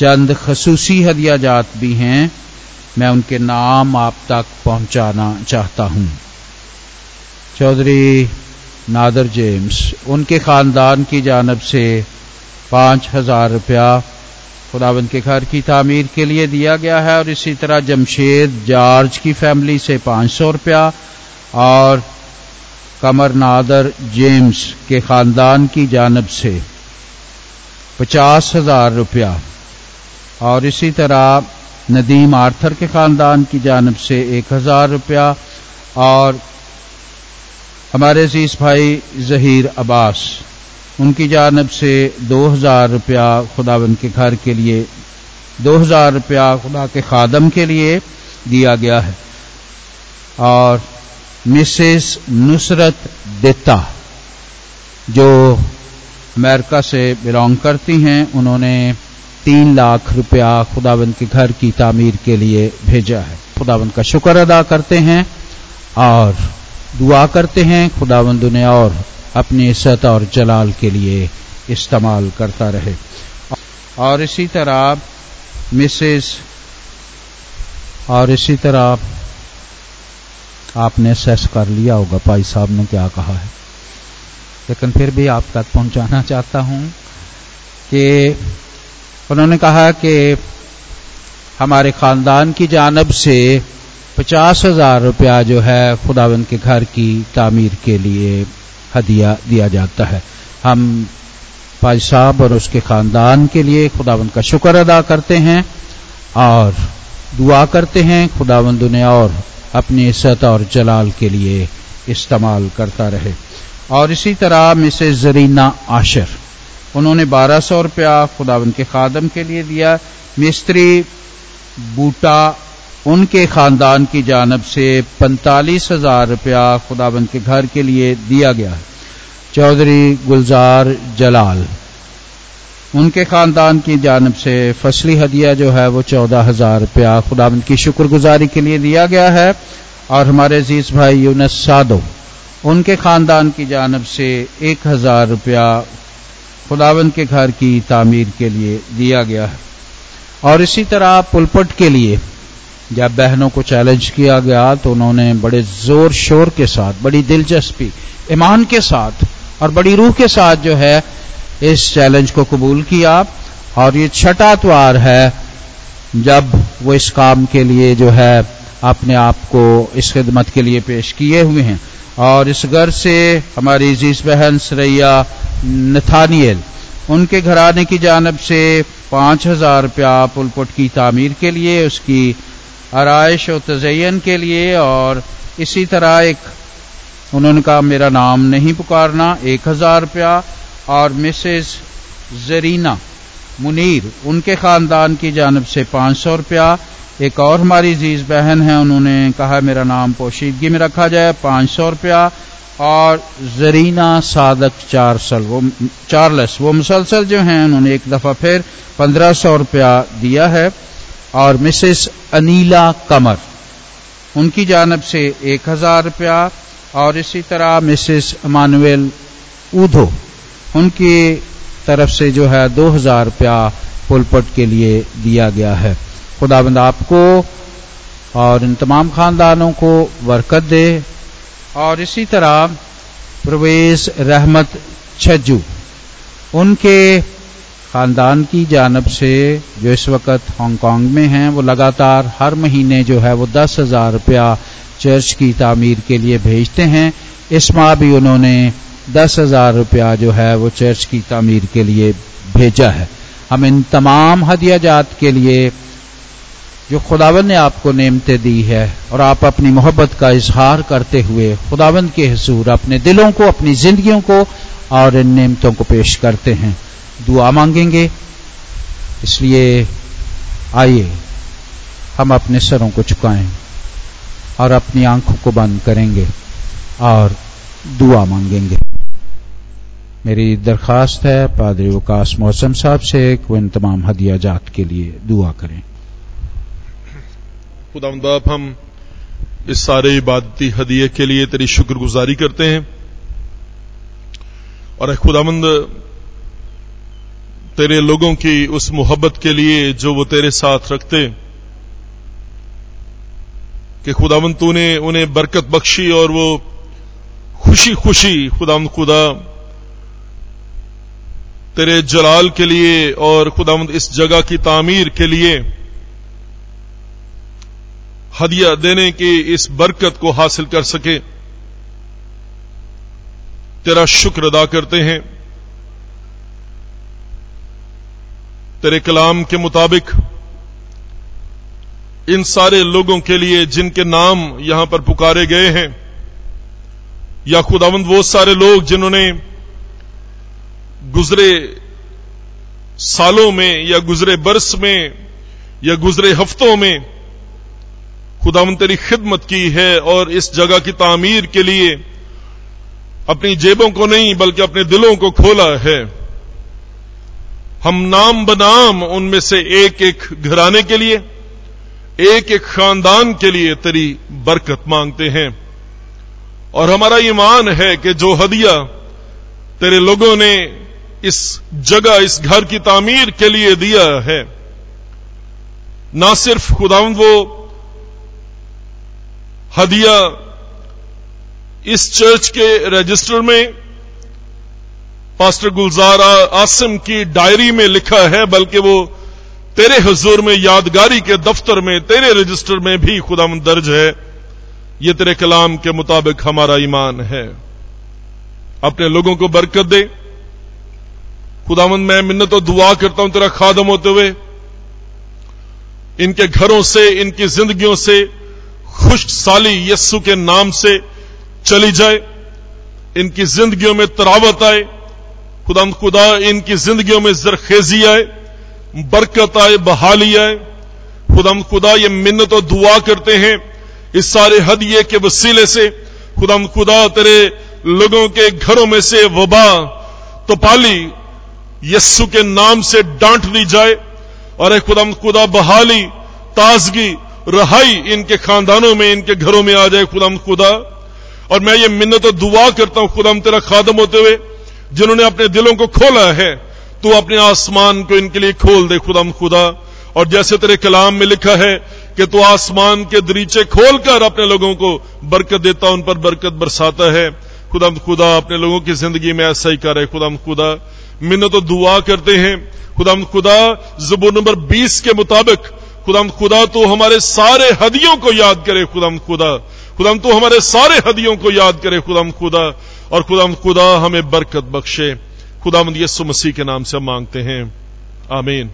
चंद खसूसी हदिया जात भी हैं, मैं उनके नाम आप तक पहुंचाना चाहता हूँ। चौधरी नादर जेम्स, उनके खानदान की जानब से पाँच हज़ार रुपया खुदावंद के घर की तामीर के लिए दिया गया है, और इसी तरह जमशेद जॉर्ज की फैमिली से पाँच सौ रुपया, और कमर नादर जेम्स के खानदान की जानब से पचास हज़ार रुपया। और इसी तरह नदीम आर्थर के खानदान की जानब से एक हज़ार रुपया और हमारे अज़ीज़ भाई जहीर अब्बास, उनकी जानब से दो हज़ार रुपया खुदावन के घर के लिए, दो हज़ार रुपया खुदा के खादम के लिए दिया गया है। और मिसेस नुसरत देता, जो अमेरिका से बिलोंग करती हैं, उन्होंने तीन लाख रुपया खुदावंद के घर की तामीर के लिए भेजा है। खुदावंद का शुक्र अदा करते हैं और दुआ करते हैं। खुदावंद उन्हें और अपनी इज़्ज़त और जलाल के लिए इस्तेमाल करता रहे। और इसी तरह मिसेस और इसी तरह आपने सेस कर लिया होगा। भाई साहब ने क्या कहा है? लेकिन फिर भी आप तक पहुंचाना चाहता हूँ कि उन्होंने कहा कि हमारे खानदान की जानब से पचास हज़ार रुपया जो है खुदावन के घर की तामीर के लिए हदिया दिया जाता है। हम भाई साहब और उसके खानदान के लिए खुदावंद का शुक्र अदा करते हैं और दुआ करते हैं खुदावंद उन्हें और अपनी इज़्ज़त और जलाल के लिए इस्तेमाल करता रहे। और इसी तरह मिसेज जरीना आशर उन्होंने बारह सौ रुपया खुदावंद के खादम के लिए दिया। मिस्त्री, बूटा, उनके खानदान की जानब से पैंतालीस हज़ार रुपया खुदाबंद के घर के लिए दिया गया चौधरी गुलजार जलाल, उनके खानदान की जानब से फसली हदिया जो है वो चौदह हज़ार रुपया खुदाबंद की शुक्रगुजारी के लिए दिया गया है। और हमारे अज़ीज़ भाई यूनस सादो, उनके खानदान की जानब से एक हज़ार रुपया खुदाबंद के घर की तामीर के लिए दिया गया है। और इसी तरह पुलपट के लिए जब बहनों को चैलेंज किया गया तो उन्होंने बड़े ज़ोर शोर के साथ, बड़ी दिलचस्पी, ईमान के साथ और बड़ी रूह के साथ जो है, इस चैलेंज को कबूल किया। और ये छठा त्वार है जब वो इस काम के लिए जो है, अपने आप को इस खिदमत के लिए पेश किए हुए हैं। और इस घर से हमारी जीस बहन सरैया नथानियल उनके घराने की जानब से पाँच हज़ार रुपया पुलपुट की तामीर के लिए, उसकी आरइश और तजयन के लिए और इसी तरह एक उन्होंने कहा मेरा नाम नहीं पुकारना, एक हज़ार रुपया और मिसेस जरीना मुनीर, उनके खानदान की जानब से पाँच सौ रुपया। एक और हमारी जीज बहन है, उन्होंने कहा, मेरा नाम पोशीदगी में रखा जाए, पाँच सौ रुपया। और जरीना सादक चार सल, वो चार्लस वो मुसलसल जो हैं, उन्होंने एक दफ़ा फिर पंद्रह सौ रुपया दिया है। और मिसेस अनीला कमर, उनकी जानब से एक हज़ार रुपया। और इसी तरह मिसेस अमानुएल ऊधो, उनकी तरफ़ से जो है, दो हज़ार रुपया पुलपट के लिए दिया गया है। खुदाबंद आपको और इन तमाम खानदानों को बरकत दे। और इसी तरह प्रवेश रहमत छज्जू, उनके खानदान की जानब से जो इस वक्त हांगकांग में हैं, वो लगातार हर महीने जो है वो दस हज़ार रुपया चर्च की तामीर के लिए भेजते हैं। इस माह भी उन्होंने दस हज़ार रुपया जो है वो चर्च की तामीर के लिए भेजा है। हम इन तमाम हदिया जात के लिए जो खुदावन ने आपको नेमतें दी है और आप अपनी मोहब्बत का इजहार करते हुए खुदावन के हजूर अपने दिलों को, अपनी जिंदगियों को और इन नेमतों को पेश करते हैं। दुआ मांगेंगे। इसलिए आइए, हम अपने सरों को झुकाएँ और अपनी आँखों को बंद करेंगे और दुआ मांगेंगे। मेरी दरखास्त है, पादरी वकास मौसम साहब से कि इन तमाम हदिया जात के लिए दुआ करें। खुदा बाप हम इस सारे इबादती हदिये के लिए तेरी शुक्रगुजारी करते हैं। और खुदामंद, तेरे लोगों की उस मोहब्बत के लिए जो वो तेरे साथ रखते, कि खुदावन तूने उन्हें बरकत बख्शी और वो खुशी खुशी खुदाम खुदा, तेरे जलाल के लिए और खुदावंद इस जगह की तामीर के लिए हदिया देने की इस बरकत को हासिल कर सके। तेरा शुक्र अदा करते हैं। तेरे कलाम के मुताबिक इन सारे लोगों के लिए जिनके नाम यहाँ पर पुकारे गए हैं, या खुदावंद वो सारे लोग जिन्होंने गुजरे सालों में या गुजरे बरस में या गुजरे हफ्तों में खुदावन तेरी खिदमत की है और इस जगह की तामीर के लिए अपनी जेबों को नहीं, बल्कि अपने दिलों को खोला है। हम नाम बनाम उनमें से एक एक घराने के लिए एक एक खानदान के लिए तेरी बरकत मांगते हैं। और हमारा ईमान है कि जो हदिया तेरे लोगों ने इस जगह, इस घर की तामीर के लिए दिया है, ना सिर्फ़ खुदावंद, वो हदिया इस चर्च के रजिस्टर में पास्टर गुलजार आसिम की डायरी में लिखा है, बल्कि वो तेरे हजूर में यादगारी के दफ्तर में, तेरे रजिस्टर में भी खुदाम दर्ज है। ये तेरे कलाम के मुताबिक हमारा ईमान है। अपने लोगों को बरकत दे। खुदामंद मैं मिन्नत और दुआ करता हूँ तेरा खादम होते हुए। इनके घरों से, इनकी जिंदगियों से खुश साली यस्सु के नाम से चली जाए। इनकी जिंदगियों में तरावत आए। खुदाम खुदा, इनकी जिंदगियों में जरखेजी आए। बरकत आए, बहाली आए। खुदाम खुदा, ये मिन्नत और दुआ करते हैं इस सारे हदिये के वसीले से। खुदाम खुदा, तेरे लोगों के घरों में से वबा तो पाली यस्सु के नाम से डांट दी जाए। और खुदम खुदा, बहाली, ताजगी रहाई इनके खानदानों में, इनके घरों में आ जाए खुदम खुदा। और मैं ये मिन्नत और दुआ करता हूँ खुदम तेरा खादम होते हुए, जिन्होंने अपने दिलों को खोला है तो अपने आसमान को इनके लिए खोल दे खुदम खुदा। और जैसे तेरे कलाम में लिखा है कि तू आसमान के दरीचे खोलकर अपने लोगों को बरकत देता, उन पर बरकत बरसाता है। खुदम खुदा, अपने लोगों की ज़िंदगी में ऐसा ही करे खुदम खुदा। मिन्नत तो दुआ करते हैं, खुदाम खुदा, जबूर नंबर 20 के मुताबिक खुदाम खुदा तो हमारे सारे हदियों को याद करे खुदम खुदा। खुदम तो हमारे सारे हदियों को याद करे खुदम खुदा। और खुदम खुदा हमें बरकत बख्शे। खुदाम यसु मसीह के नाम से मांगते हैं। आमीन।